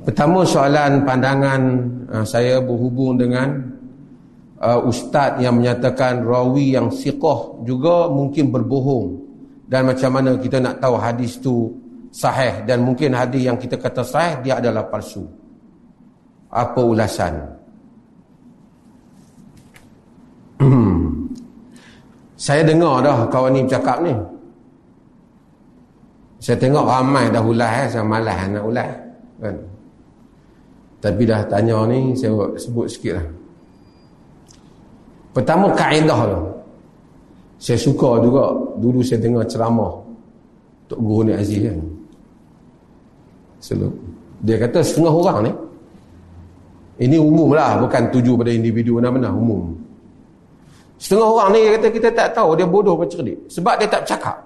Pertama soalan pandangan uh, saya berhubung dengan uh, ustaz yang menyatakan rawi yang siqah juga mungkin berbohong dan macam mana kita nak tahu hadis tu sahih dan mungkin hadis yang kita kata sahih dia adalah palsu. Apa ulasan? saya dengar dah kawan ni bercakap ni. Saya tengok ramai dah ulas eh, saya malas nak ulas. Kan? Tapi dah tanya ni saya sebut sikit lah. Pertama kaedah tu. Saya suka juga dulu saya dengar ceramah Tok Guru ni Aziz kan. Selalu. Dia kata setengah orang ni ini umum lah bukan tuju pada individu mana-mana umum. Setengah orang ni kata kita tak tahu dia bodoh ke cerdik sebab dia tak cakap.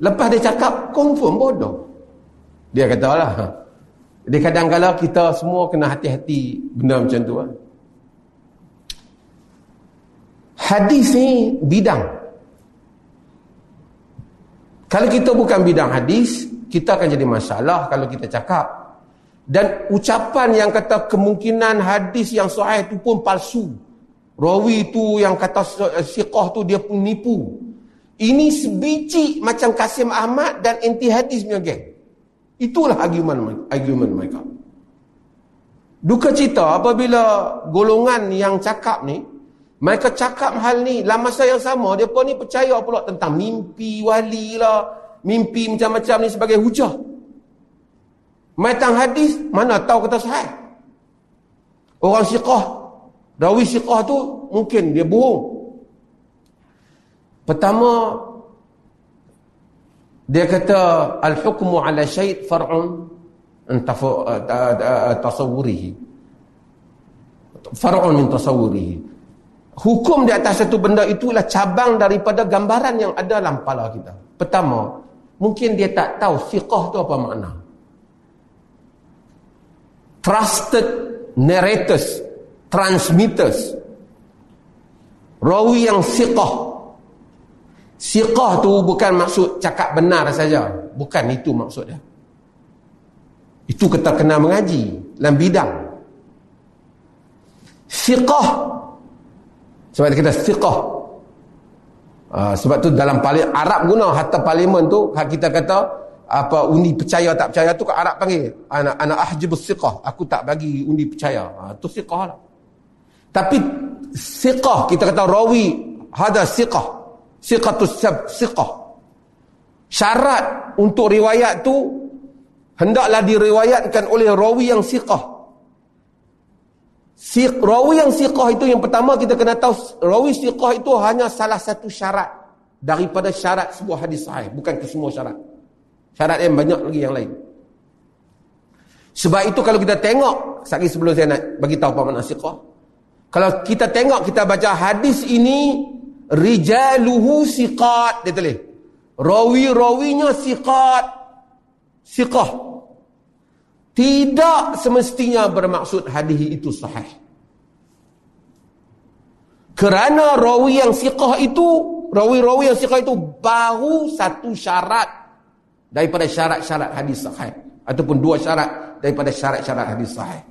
Lepas dia cakap confirm bodoh. Dia kata lah jadi kadang-kadang kita semua kena hati-hati benda macam tu. Kan? Hadis ni bidang. Kalau kita bukan bidang hadis, kita akan jadi masalah kalau kita cakap. Dan ucapan yang kata kemungkinan hadis yang sahih itu pun palsu. Rawi itu yang kata siqah tu dia pun nipu. Ini sebiji macam Kasim Ahmad dan anti hadis punya geng. Itulah argument argument mereka. Duka cita apabila golongan yang cakap ni mereka cakap hal ni dalam masa yang sama pun ni percaya pula tentang mimpi wali lah, mimpi macam-macam ni sebagai hujah. Metang hadis mana tahu kata sahih. Orang siqah, rawi siqah tu mungkin dia bohong. Pertama dia kata al-hukmu ala syai' far'un tasawwurihi. Far'un min tasawwurihi. Hukum di atas satu benda itulah cabang daripada gambaran yang ada dalam kepala kita. Pertama, mungkin dia tak tahu siqah tu apa makna. Trusted narrators, transmitters. Rawi yang siqah Siqah tu bukan maksud cakap benar saja. Bukan itu maksudnya. Itu kita kena mengaji dalam bidang. Siqah. Sebab kita siqah. Uh, sebab tu dalam paling Arab guna hatta parlimen tu kita kata apa undi percaya tak percaya tu Arab panggil anak anak ahjibus siqah aku tak bagi undi percaya ha, tu siqah lah tapi siqah kita kata rawi hada siqah siqatus siqah. Syarat untuk riwayat tu hendaklah diriwayatkan oleh rawi yang siqah. Siq, rawi yang siqah itu yang pertama kita kena tahu rawi siqah itu hanya salah satu syarat daripada syarat sebuah hadis sahih bukan ke semua syarat. Syarat yang banyak lagi yang lain. Sebab itu kalau kita tengok sekali sebelum saya nak bagi tahu apa makna siqah kalau kita tengok kita baca hadis ini rijaluhu siqat dia tulis rawi-rawinya siqat. Siqah. Tidak semestinya bermaksud hadis itu sahih. Kerana rawi yang siqah itu rawi-rawi yang siqah itu baru satu syarat daripada syarat-syarat hadis sahih. Ataupun dua syarat daripada syarat-syarat hadis sahih.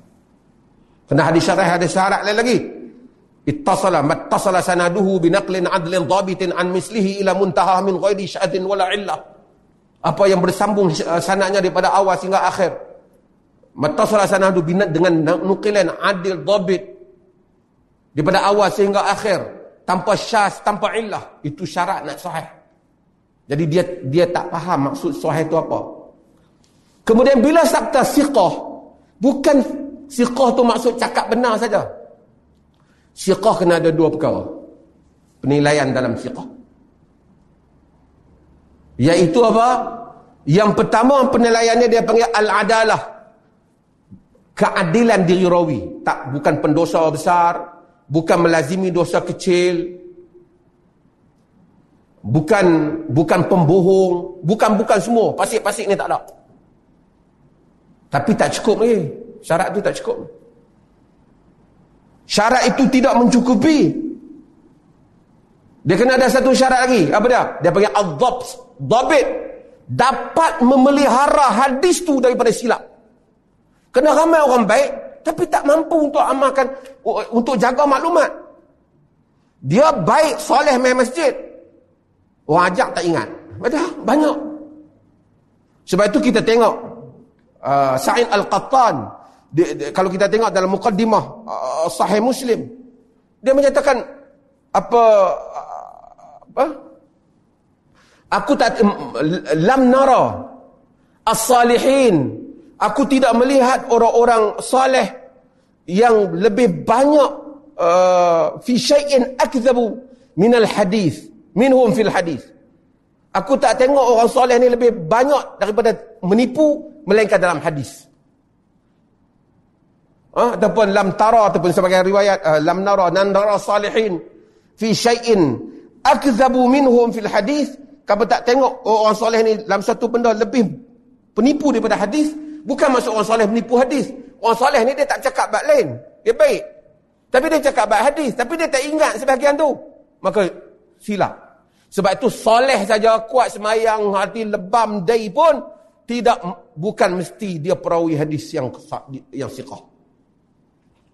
Kena hadis syarat hadis syarat lain lagi ittasala mattasala sanaduhu binaqlin adlin dhabitin an mislihi ila muntaha min ghairi syadin wala illah apa yang bersambung sanadnya daripada awal sehingga akhir. Mattasala sanadu dengan nukilan adil dhabit daripada awal sehingga akhir. Tanpa syas tanpa illah. Itu syarat nak sahih. Jadi dia dia tak faham maksud sahih itu apa. Kemudian bila sabta siqah bukan siqah tu maksud cakap benar saja Siqah kena ada dua perkara. Penilaian dalam siqah. Iaitu apa? Yang pertama penilaiannya dia panggil al-adalah. Keadilan diri rawi. Tak, bukan pendosa besar. Bukan melazimi dosa kecil. Bukan bukan pembohong. Bukan-bukan semua. Pasik-pasik ni tak ada. Tapi tak cukup ni. Syarat tu tak cukup. Syarat itu tidak mencukupi. Dia kena ada satu syarat lagi. Apa dia? Dia panggil al-dhabit. Dapat memelihara hadis tu daripada silap. Kena ramai orang baik tapi tak mampu untuk amalkan untuk jaga maklumat. Dia baik soleh main masjid. Orang ajak tak ingat. Ada banyak. Sebab itu kita tengok uh, Sa'id Al-Qattan kalau kita tengok dalam mukaddimah uh, Sahih Muslim dia menyatakan apa apa? Aku tak lam nara as-salihin. Aku tidak melihat orang-orang saleh yang lebih banyak uh, fi syai'in akdhabu min al-hadis minhum fil hadis. Aku tak tengok orang soleh ni lebih banyak daripada menipu melainkan dalam hadis ha? ataupun lam tara ataupun sebagai riwayat uh, lam nara nan nara salihin fi syai'in akdhabu minhum fil hadis. Kamu tak tengok oh, orang soleh ni dalam satu benda lebih penipu daripada hadis. Bukan maksud orang soleh menipu hadis. Orang soleh ni dia tak cakap bab lain. Dia baik. Tapi dia cakap bab hadis. Tapi dia tak ingat sebahagian tu. Maka silap sebab itu soleh saja kuat semayang hati lebam day pun tidak bukan mesti dia perawi hadis yang yang siqah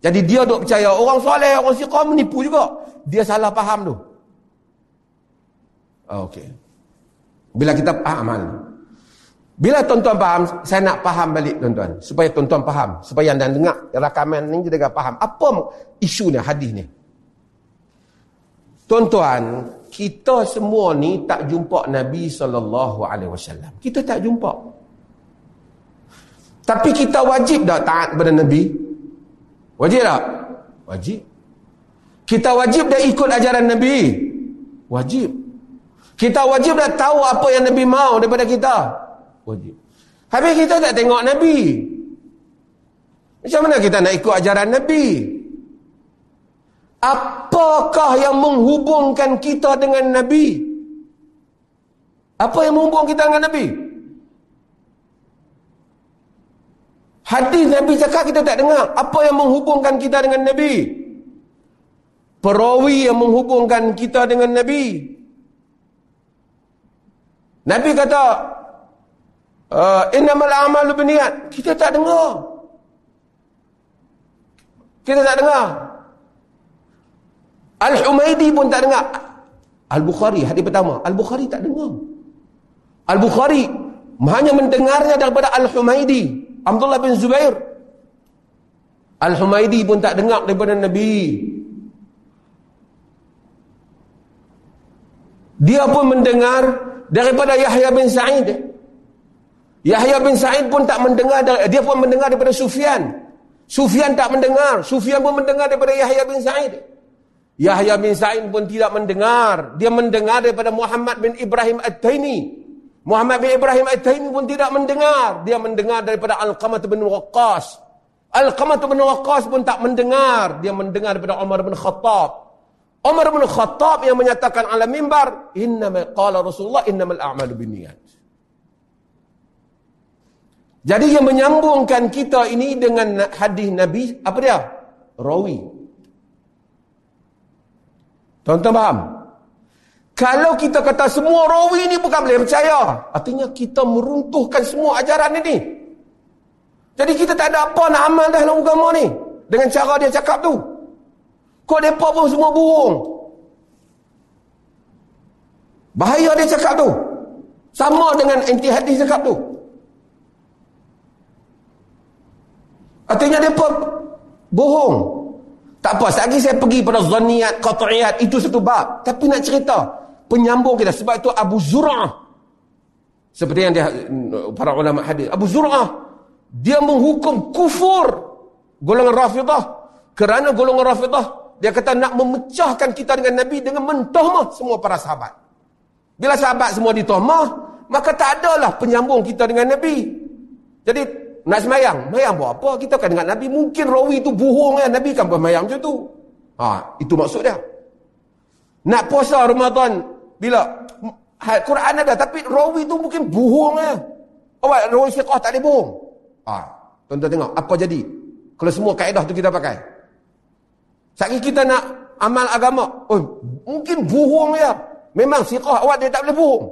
jadi dia duk percaya orang soleh, orang siqah menipu juga. Dia salah faham tu. Oh, Okey. Bila kita faham Bila tuan-tuan faham, saya nak faham balik tuan-tuan. Supaya tuan-tuan faham. Supaya anda dengar rakaman ni juga faham. Apa isu ni, hadis ni? Tuan-tuan, kita semua ni tak jumpa Nabi SAW. Kita tak jumpa. Tapi kita wajib tak taat kepada Nabi? Wajib tak? Wajib. Kita wajib dah ikut ajaran Nabi. Wajib. Kita wajib dah tahu apa yang Nabi mau daripada kita. Wajib. Habis kita tak tengok Nabi. Macam mana kita nak ikut ajaran Nabi? Apakah yang menghubungkan kita dengan Nabi? Apa yang menghubungkan kita dengan Nabi? Hadis Nabi cakap kita tak dengar. Apa yang menghubungkan kita dengan Nabi? Perawi yang menghubungkan kita dengan Nabi. Nabi kata, uh, Innamal amalu biniat. Kita tak dengar. Kita tak dengar. Al-Humaydi pun tak dengar. Al-Bukhari, hadis pertama. Al-Bukhari tak dengar. Al-Bukhari hanya mendengarnya daripada Al-Humaydi. Abdullah bin Zubair. Al-Humaydi pun tak dengar daripada Nabi. Dia pun mendengar daripada Yahya bin Sa'id. Yahya bin Sa'id pun tak mendengar dia pun mendengar daripada Sufyan. Sufyan tak mendengar. Sufyan pun mendengar daripada Yahya bin Sa'id. Yahya bin Sa'id pun tidak mendengar. Dia mendengar daripada Muhammad bin Ibrahim At-Taimi Muhammad bin Ibrahim At-Taimi pun tidak mendengar. Dia mendengar daripada Al-Qamah bin Waqqas. Al-Qamah bin Waqqas pun tak mendengar. Dia mendengar daripada Umar bin Khattab. Umar bin Khattab yang menyatakan ala mimbar, innama qala Rasulullah innamal a'malu binniyat. Jadi yang menyambungkan kita ini dengan hadis Nabi, apa dia? Rawi. Tuan-tuan faham? Kalau kita kata semua rawi ini bukan boleh percaya. Artinya kita meruntuhkan semua ajaran ini. Jadi kita tak ada apa nak amal dah dalam agama ni. Dengan cara dia cakap tu. Kok mereka pun semua bohong. Bahaya dia cakap tu. Sama dengan anti hadis cakap tu. Artinya mereka bohong. Tak apa, lagi saya pergi pada zaniat, qat'iyat, itu satu bab. Tapi nak cerita, penyambung kita. Sebab itu Abu Zur'ah seperti yang dia para ulama hadis. Abu Zur'ah dia menghukum kufur golongan Rafidah. Kerana golongan Rafidah dia kata nak memecahkan kita dengan Nabi dengan mentahmah semua para sahabat. Bila sahabat semua ditahmah maka tak adalah penyambung kita dengan Nabi. Jadi nak semayang? Semayang buat apa? Kita kan dengan Nabi. Mungkin rawi itu bohong ya Nabi kan bermayang macam tu. Ha, itu maksud dia. Nak puasa Ramadan bila Quran ada tapi rawi tu mungkin bohong lah. Oh, rawi fiqah tak ada bohong. Ah, tuan-tuan tengok apa jadi kalau semua kaedah tu kita pakai. Sekali kita nak amal agama, oh, mungkin bohong ya. Memang fiqah awak dia tak boleh bohong.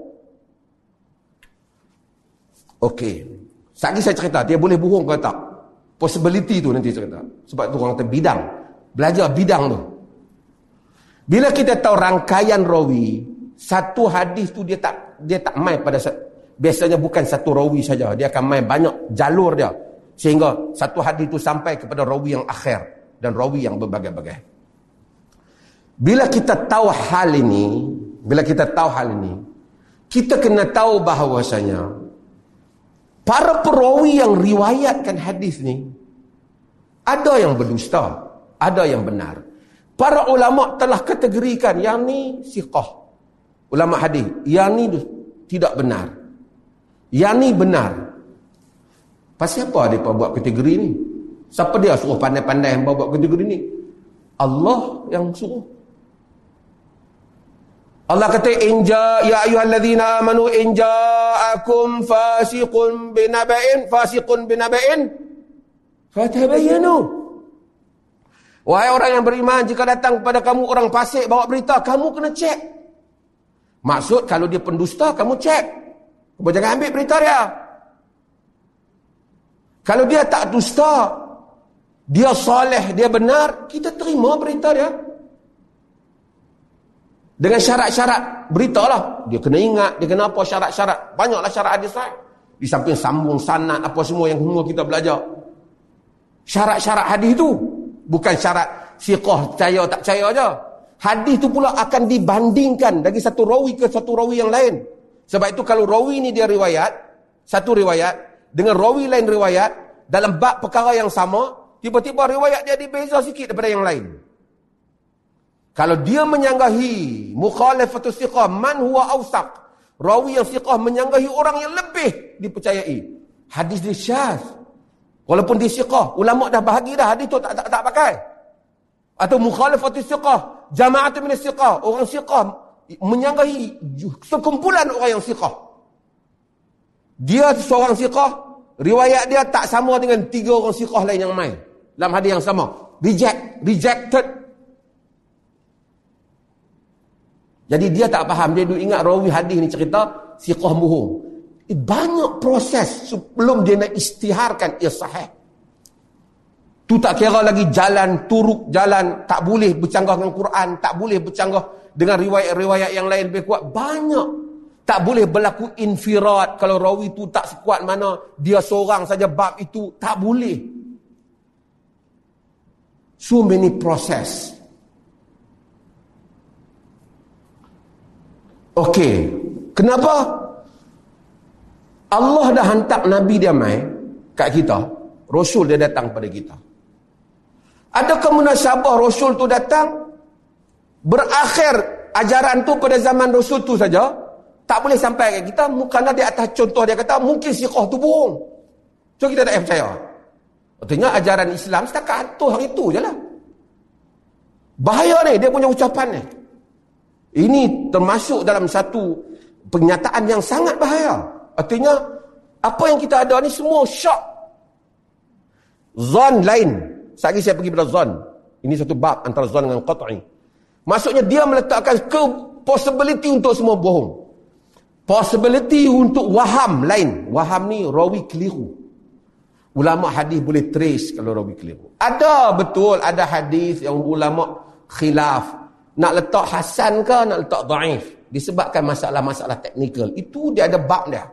Okey. Sekali saya cerita, dia boleh bohong ke tak? possibility tu nanti kata. Sebab tu orang kata bidang. Belajar bidang tu. Bila kita tahu rangkaian rawi, satu hadis tu dia tak dia tak main pada biasanya bukan satu rawi saja. Dia akan main banyak jalur dia. Sehingga satu hadis tu sampai kepada rawi yang akhir dan rawi yang berbagai-bagai. Bila kita tahu hal ini, bila kita tahu hal ini, kita kena tahu bahawasanya para perawi yang riwayatkan hadis ni ada yang berdusta, ada yang benar. Para ulama telah kategorikan yang ni siqah. Ulama hadis, yang ni tidak benar. Yang ni benar. Pasal apa dia buat kategori ni? Siapa dia suruh pandai-pandai yang buat kategori ni? Allah yang suruh. Allah kata inja ya ayyuhallazina amanu in ja'akum fasiqun binaba'in fasiqun binaba'in fatabayyanu Wahai orang yang beriman jika datang kepada kamu orang fasik bawa berita kamu kena cek Maksud kalau dia pendusta kamu cek Kamu jangan ambil berita dia. Kalau dia tak dusta dia soleh, dia benar kita terima berita dia. Dengan syarat-syarat beritalah dia kena ingat dia kena apa syarat-syarat. Banyaklah syarat hadis sahih. Di samping sambung sanad apa semua yang semua kita belajar. Syarat-syarat hadis itu bukan syarat siqah percaya tak percaya aja hadis itu pula akan dibandingkan dari satu rawi ke satu rawi yang lain sebab itu kalau rawi ini dia riwayat satu riwayat dengan rawi lain riwayat dalam bab perkara yang sama tiba-tiba riwayat dia dibeza sikit daripada yang lain kalau dia menyanggahi mukhalafatus siqah man huwa awsaq. Rawi yang siqah menyanggahi orang yang lebih dipercayai. Hadis dia syaz. Walaupun dia siqah, ulama dah bahagi dah hadis tu tak tak, tak pakai. Atau mukhalafatus siqah, jama'at min siqah, orang siqah menyanggahi sekumpulan orang yang siqah. Dia seorang siqah, riwayat dia tak sama dengan tiga orang siqah lain yang main. Dalam hadis yang sama. Reject, rejected Jadi dia tak faham. Dia duk ingat rawi hadis ni cerita siqah bohong. Eh, banyak proses sebelum dia nak istiharkan ia sahih. Tu tak kira lagi jalan, turuk jalan, tak boleh bercanggah dengan Quran, tak boleh bercanggah dengan riwayat-riwayat yang lain lebih kuat. Banyak. Tak boleh berlaku infirat kalau rawi tu tak sekuat mana dia seorang saja bab itu. Tak boleh. So many process. Okey. Kenapa? Allah dah hantar Nabi dia mai kat kita. Rasul dia datang pada kita. Adakah munasabah Rasul tu datang berakhir ajaran tu pada zaman Rasul tu saja? Tak boleh sampai ke kita kerana di atas contoh dia kata mungkin siqah tu bohong. So kita tak percaya. Artinya ajaran Islam setakat tu hari tu je lah. Bahaya ni dia punya ucapan ni. Ini termasuk dalam satu pernyataan yang sangat bahaya. Artinya, apa yang kita ada ni semua syok. Zon lain. Sekali saya pergi pada zon. Ini satu bab antara zon dengan qat'i. Maksudnya dia meletakkan ke possibility untuk semua bohong. Possibility untuk waham lain. Waham ni rawi keliru. Ulama hadis boleh trace kalau rawi keliru. Ada betul ada hadis yang ulama khilaf nak letak hasan ke nak letak daif disebabkan masalah-masalah teknikal itu dia ada bab dia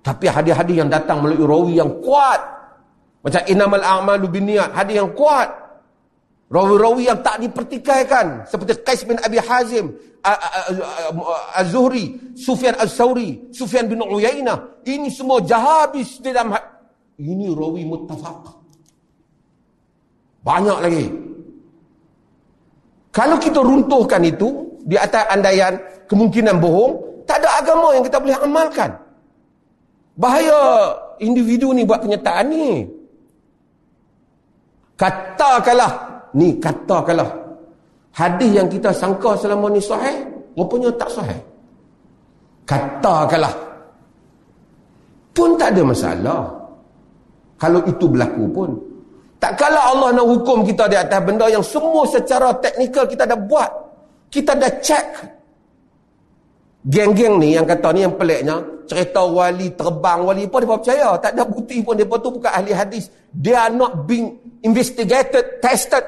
tapi hadis-hadis yang datang melalui rawi yang kuat macam inamal a'malu binniat hadis yang kuat. Rawi-rawi yang tak dipertikaikan. Seperti Qais bin Abi Hazim Az-Zuhri Sufyan Az-Sawri Sufyan bin Uyainah. Ini semua jahabis di dalam ini rawi muttafaq. Banyak lagi. Kalau kita runtuhkan itu di atas andaian kemungkinan bohong, tak ada agama yang kita boleh amalkan. Bahaya individu ni buat kenyataan ni. Katakanlah, ni katakanlah. Hadis yang kita sangka selama ni sahih, rupanya tak sahih. Katakanlah. Pun tak ada masalah. Kalau itu berlaku pun. Tak kala Allah nak hukum kita di atas benda yang semua secara teknikal kita dah buat. Kita dah check. Geng-geng ni yang kata ni yang peliknya, cerita wali terbang, wali apa, mereka percaya. Tak ada bukti pun, mereka tu bukan ahli hadis. Are not being investigated, tested.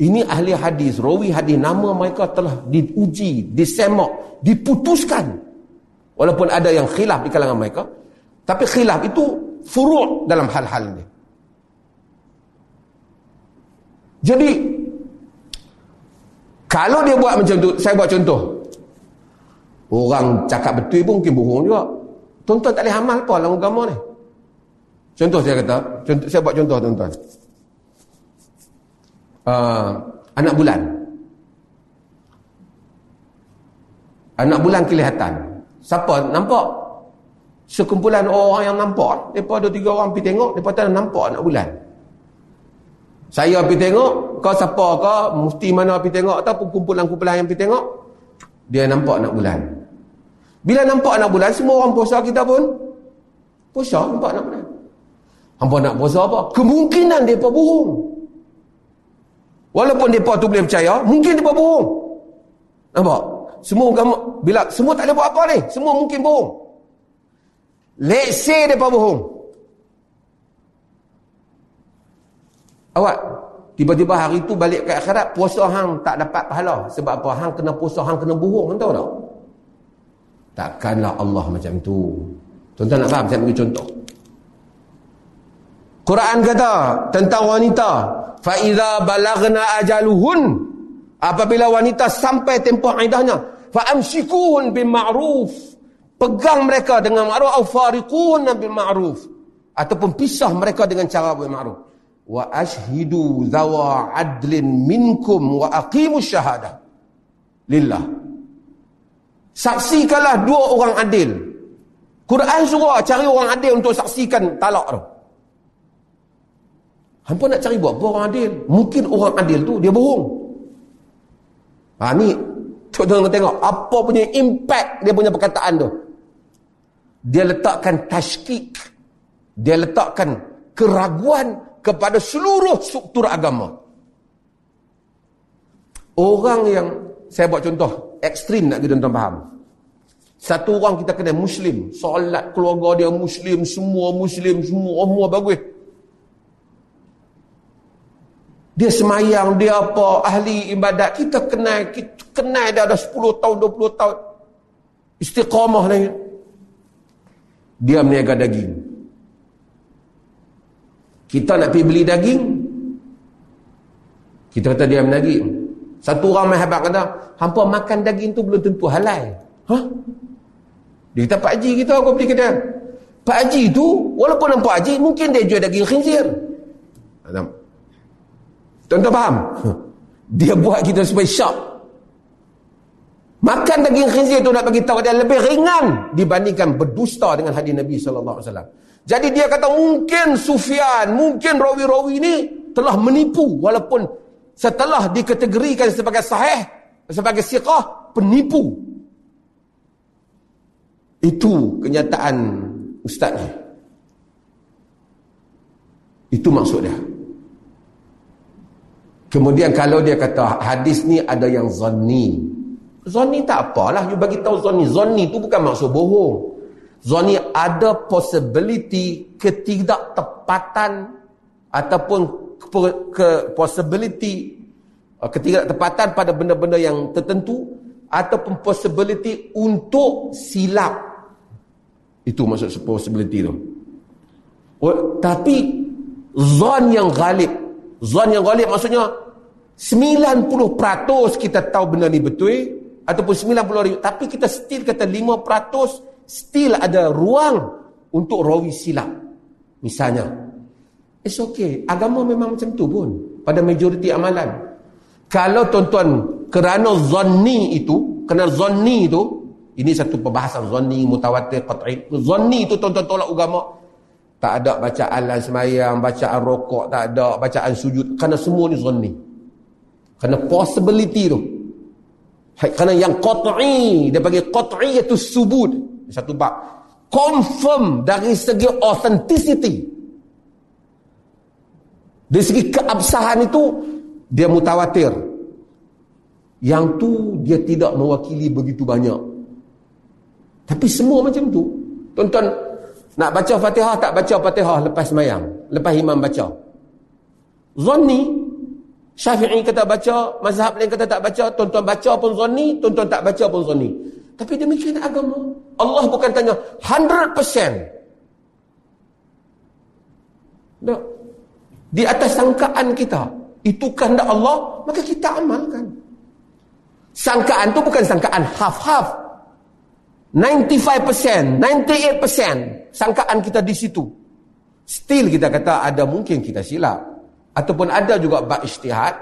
Ini ahli hadis, rawi hadis, nama mereka telah diuji, disemak, diputuskan. Walaupun ada yang khilaf di kalangan mereka. Tapi khilaf itu furu' dalam hal-hal ini. Jadi, kalau dia buat macam tu, saya buat contoh. Orang cakap betul pun mungkin bohong juga. Tuan-tuan tak boleh amal apa dalam agama ni. Contoh saya kata, contoh, saya buat contoh tuan-tuan. Uh, anak bulan. Anak bulan kelihatan. Siapa nampak? Sekumpulan orang yang nampak. Mereka ada tiga orang pergi tengok, mereka tak nampak anak bulan. Saya pergi tengok, kau siapa kau, mufti mana pergi tengok, ataupun kumpulan-kumpulan yang pergi tengok, dia nampak anak bulan. Bila nampak anak bulan, semua orang puasa kita pun puasa nampak anak bulan. Hampa nak puasa apa? Kemungkinan mereka bohong. Walaupun mereka tu boleh percaya, mungkin mereka bohong. Nampak? Semua agama, bila semua tak boleh buat apa ni? Semua mungkin bohong. Let's say mereka bohong. Awak, tiba-tiba hari tu balik ke akhirat, puasa hang tak dapat pahala. Sebab apa? Hang kena puasa, hang kena bohong. Tahu tak? Takkanlah Allah macam tu. Tuan-tuan nak faham? Saya bagi contoh. Quran kata tentang wanita, fa iza balagna ajaluhun apabila wanita sampai tempoh iddahnya, fa amsikuhun bima'ruf. Pegang mereka dengan ma'ruf atau fariquhun bima'ruf ataupun pisah mereka dengan cara bima'ruf. Wa ashidu zawa adlin minkum wa aqimu shahadah lillah. Saksikanlah dua orang adil. Quran suruh cari orang adil untuk saksikan talak tu. Hampa nak cari buat apa orang adil? Mungkin orang adil tu dia bohong. Ha ni tuan-tuan tengok apa punya impact dia punya perkataan tu. Dia letakkan tashkik. Dia letakkan keraguan kepada seluruh struktur agama. Orang yang saya buat contoh ekstrim nak kita tuan faham. Satu orang kita kena muslim, solat keluarga dia muslim, semua muslim, semua semua bagus. Dia semayang, dia apa, ahli ibadat, kita kenal, kita kenal dia ada 10 tahun, 20 tahun. Istiqamah lagi. Dia meniaga daging. Kita nak pergi beli daging, kita kata dia menagih. Satu orang main hebat kata, hampa makan daging tu belum tentu halal. Ha? Dia kata, Pak Haji kita aku beli kedai. Pak Haji tu, walaupun nampak Haji, mungkin dia jual daging khinzir. Tuan-tuan faham? Dia buat kita supaya syak. Makan daging khinzir tu nak bagi tahu dia lebih ringan dibandingkan berdusta dengan hadis Nabi sallallahu alaihi wasallam. Jadi dia kata mungkin Sufyan, mungkin rawi-rawi ini telah menipu walaupun setelah dikategorikan sebagai sahih sebagai siqah penipu itu kenyataan ustaz ni itu maksud dia kemudian kalau dia kata hadis ni ada yang zanni. Zanni tak apalah you bagi tahu zanni. Zanni tu bukan maksud bohong. Zanni ada possibility ketidaktepatan ataupun ke, possibility uh, ketidaktepatan pada benda-benda yang tertentu ataupun possibility untuk silap. Itu maksud possibility tu. Oh, tapi zon yang galib zon yang galib maksudnya 90% kita tahu benda ni betul ataupun 90% tapi kita still kata 5% still ada ruang untuk rawi silap misalnya It's okay. Agama memang macam tu pun. Pada majoriti amalan. Kalau tuan-tuan kerana zonni itu, kerana zonni itu, ini satu perbahasan zonni, mutawatir, qat'i. Zonni itu tuan-tuan tolak agama. Tak ada bacaan lan semayang, bacaan rokok, tak ada bacaan sujud. Kerana semua ni zonni. Kerana possibility tu. Kerana yang qat'i, dia panggil qat'i iaitu subud. Satu bab. Confirm dari segi authenticity. Dari segi keabsahan itu dia mutawatir. Yang tu dia tidak mewakili begitu banyak. Tapi semua macam tu. Tuan-tuan nak baca Fatihah tak baca Fatihah lepas semayang, lepas imam baca. Zanni Syafi'i kata baca, mazhab lain kata tak baca, tuan-tuan baca pun zanni, tuan-tuan tak baca pun zanni. Tapi demikian agama. Allah bukan tanya 100%. Tak. Di atas sangkaan kita. Itu kehendak Allah, maka kita amalkan. Sangkaan tu bukan sangkaan half-half. 95%, 98% sangkaan kita di situ. Still kita kata ada mungkin kita silap. Ataupun ada juga bak istihad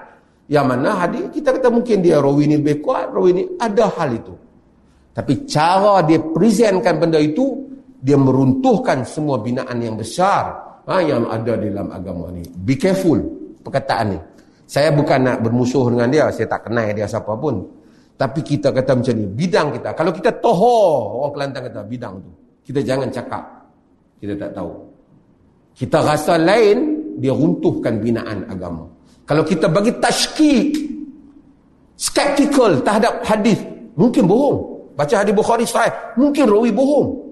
yang mana hadis kita kata mungkin dia rawi ni lebih kuat, rawi ni ada hal itu. Tapi cara dia presentkan benda itu, dia meruntuhkan semua binaan yang besar ha, yang ada dalam agama ni. Be careful perkataan ni. Saya bukan nak bermusuh dengan dia, saya tak kenal dia siapa pun. Tapi kita kata macam ni, bidang kita. Kalau kita toho, orang Kelantan kata bidang tu. Kita jangan cakap. Kita tak tahu. Kita rasa lain, dia runtuhkan binaan agama. Kalau kita bagi tashkik, skeptical terhadap hadis, mungkin bohong. Baca hadis Bukhari sahih. Mungkin rawi bohong.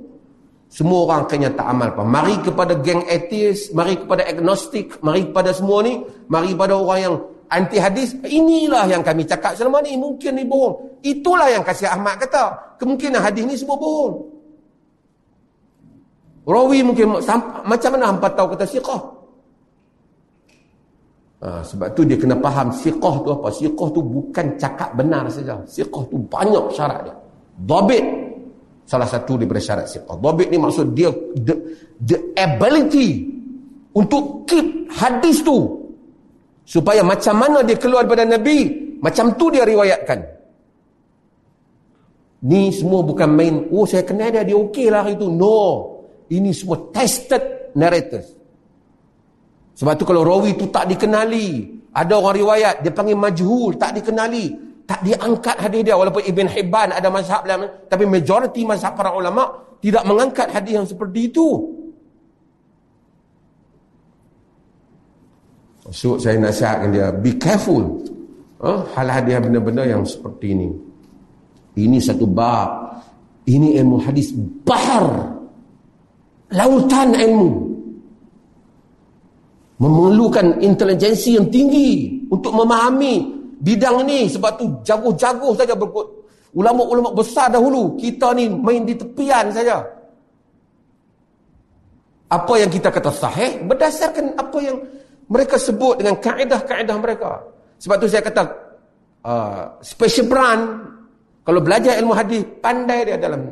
Semua orang kena tak amal. Mari kepada geng atheist. Mari kepada agnostik. Mari kepada semua ni. Mari kepada orang yang anti hadis. Inilah yang kami cakap selama ni. Mungkin ni bohong. Itulah yang kasih Ahmad kata. Kemungkinan hadis ni semua bohong. Rawi mungkin macam mana hampa tahu kata siqah? Ha, sebab tu dia kena faham siqah tu apa? Siqah tu bukan cakap benar saja. Siqah tu banyak syarat dia. Dhabit salah satu daripada syarat siqah. Dhabit ni maksud dia the, the ability untuk keep hadis tu supaya macam mana dia keluar daripada Nabi, macam tu dia riwayatkan. Ni semua bukan main, oh saya kenal dia, dia okey lah itu. No. Ini semua tested narrators. Sebab tu kalau rawi tu tak dikenali, ada orang riwayat, dia panggil majhul, tak dikenali tak diangkat hadis dia walaupun Ibn Hibban ada mazhab lain tapi majoriti mazhab para ulama tidak mengangkat hadis yang seperti itu so saya nasihatkan dia be careful huh? hal hadis benda-benda yang seperti ini ini satu bab ini ilmu hadis bahar lautan ilmu. Memerlukan intelijensi yang tinggi untuk memahami bidang ni. Sebab tu jago-jago saja berkut ulama-ulama besar dahulu kita ni main di tepian saja. Apa yang kita kata sahih berdasarkan apa yang mereka sebut dengan kaedah-kaedah mereka. Sebab tu saya kata uh, special brand kalau belajar ilmu hadis pandai dia dalam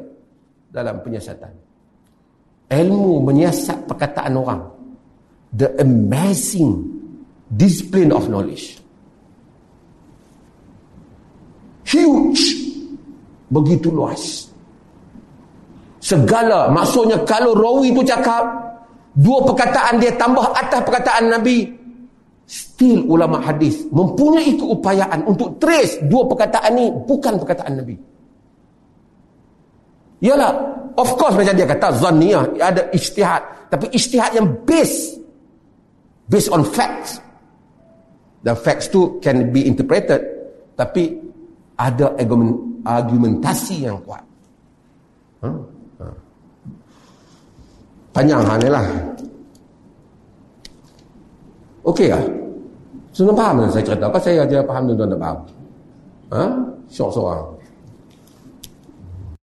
dalam penyiasatan ilmu menyiasat perkataan orang. The amazing discipline of knowledge. Huge. Begitu luas. Segala maksudnya kalau rawi itu cakap dua perkataan dia tambah atas perkataan Nabi still ulama hadis mempunyai keupayaan untuk trace dua perkataan ni bukan perkataan Nabi. Yalah of course macam dia kata zanniyah ada ijtihad tapi ijtihad yang based based on facts the facts tu can be interpreted tapi ada argumentasi yang kuat. Ha? Ha. Panjang hal ni lah. Okey lah. Senang faham saya cerita? Apa saya aja faham tuan-tuan tak faham? Ha? Syok seorang.